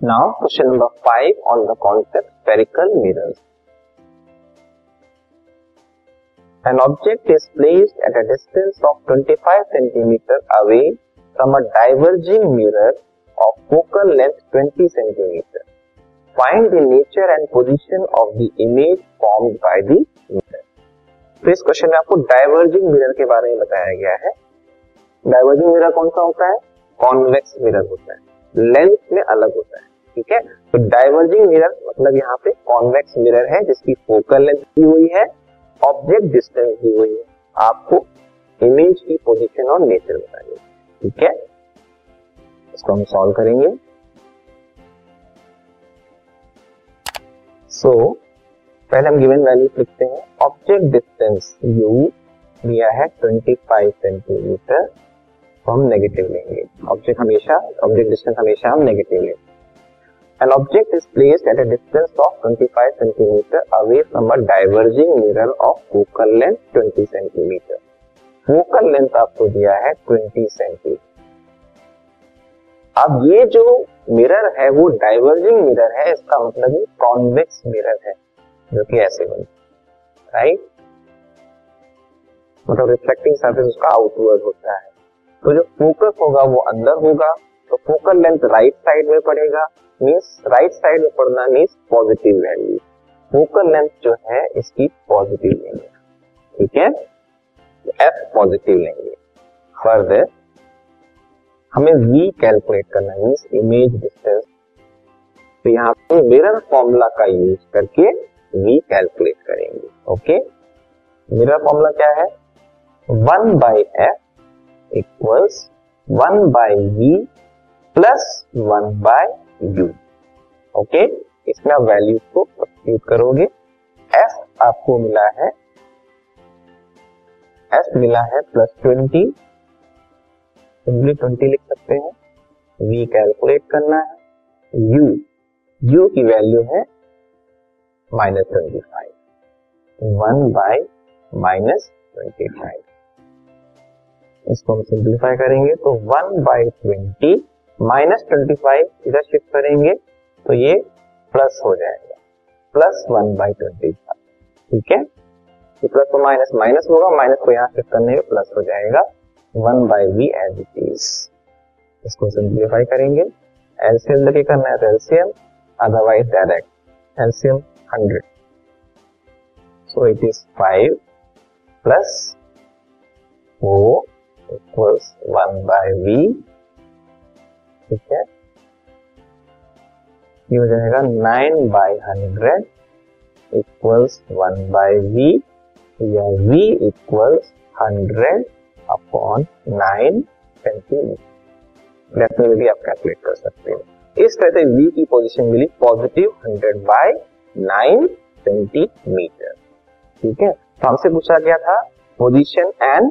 Now question number 5 on the concept spherical mirrors. An object is placed at a distance of 25 cm away from a diverging mirror of focal length 20 cm. Find the nature and position of the image formed by the mirror. तो इस question में आपको diverging mirror के बारे में बताया गया है डाइवर्जिंग मिरर कौन सा होता है कॉन्वेक्स मिरर होता है लेंथ में अलग होता है ठीक है? तो डाइवर्जिंग मिरर मतलब यहाँ पे कॉन्वेक्स मिरर है जिसकी फोकल लेंथ दी हुई है ऑब्जेक्ट डिस्टेंस दी हुई है। आपको इमेज की पोजीशन और नेचर बताइए ठीक है? इसको हम सॉल्व करेंगे। सो so, पहले हम गिवन वैल्यू लिखते हैं। ऑब्जेक्ट डिस्टेंस यू दिया है 25 सेंटीमीटर तो हम नेगेटिव लेंगे। ऑब्जेक्ट हमेशा ऑब्जेक्ट डिस्टेंस हमेशा हम नेगेटिव लेंगे। An object is placed at a distance of 25 cm away from a diverging mirror of focal length 20 cm. Focal length आपको दिया है 20 सेंटीमीटर अब ये जो मिरर है, वो डाइवर्जिंग मिरर है, इसका मतलब ये कॉन्वेक्स मिरर है, जो कि ऐसे बनता राइट मतलब रिफ्लेक्टिंग सर्फेस उसका आउटवर्ड होता है। तो जो फोकस होगा वो अंदर होगा तो फोकल लेंथ राइट साइड में पड़ेगा मीन्स राइट साइड में पड़ना means positive value focal length जो है, इसकी पॉजिटिव लेंगे ठीक है? एफ़ पॉजिटिव लेंगे. फर्दर हमें v कैलकुलेट करना है मीन्स इमेज डिस्टेंस तो यहाँ पे मिरर फॉर्मूला का यूज़ करके v कैलकुलेट करेंगे. ओके मिरर फॉर्मूला क्या है? One by F equals one by V plus one by U okay इसमें आप वैल्यू को सब्सिट्यूट करोगे। एफ़ आपको मिला है। एफ़ मिला है प्लस ट्वेंटी सिंपली ट्वेंटी लिख सकते हैं। वी कैलकुलेट करना है। यू यू की वैल्यू है minus twenty five one by minus twenty five इसको हम सिंप्लीफाई करेंगे तो one by twenty minus twenty five इधर शिफ्ट करेंगे तो ये प्लस हो जाएगा। Plus one by twenty five ठीक है? तो प्लस तो माइनस माइनस होगा माइनस को यहाँ शिफ्ट करने में प्लस हो जाएगा। One by V as it is इसको सिंप्लीफाई करेंगे। एलसीएम लेके करना है तो LCM otherwise direct LCM hundred so it is five plus four equals one by V ठीक है? ये हो जाएगा nine by hundred equals one by V या v equals hundred upon nine centimetre definitely आप कैलकुलेट कर सकते हो। इस तरह से v की position milli positive hundred by nine centimetre ठीक है? तो हमसे पूछा गया था position and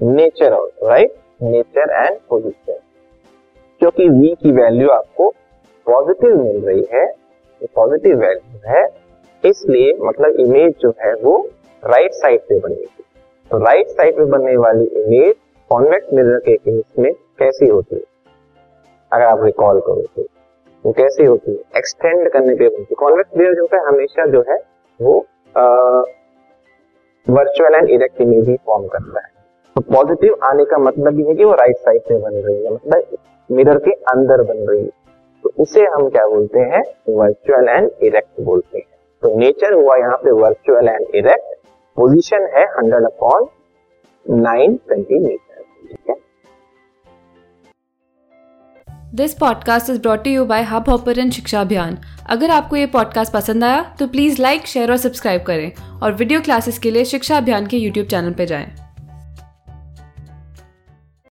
nature also right nature and position क्योंकि v की वैल्यू आपको पॉजिटिव मिल रही है पॉजिटिव वैल्यू है, इसलिए मतलब इमेज जो है वो राइट साइड पे बनेगी। तो राइट साइड पे बनने वाली इमेज कॉन्वेक्स मिरर के केस में कैसी होती है? अगर आप रिकॉल करो तो वो कैसी होती है? एक्सटेंड करने पे बनती है। कॉन्वेक्स मिरर जो है, हमेशा जो है, वो वर्चुअल एंड इरेक्ट इमेज ही फॉर्म करता है। तो पॉजिटिव आने का मतलब ये है कि वो राइट साइड से बन रही है मतलब मिरर के अंदर बन रही है। तो उसे हम क्या बोलते हैं? वर्चुअल एंड इरेक्ट बोलते हैं। तो नेचर हुआ यहाँ पे वर्चुअल एंड इरेक्ट पोजीशन है हंड्रेड अपॉन नाइन सेंटीमीटर ठीक है? This podcast is brought you by Hubhopper Shiksha Abhiyan अगर आपको ये पॉडकास्ट पसंद आया तो प्लीज़ लाइक शेयर और सब्सक्राइब करें। और वीडियो क्लासेस के लिए शिक्षा अभियान के यूट्यूब चैनल पर जाएँ।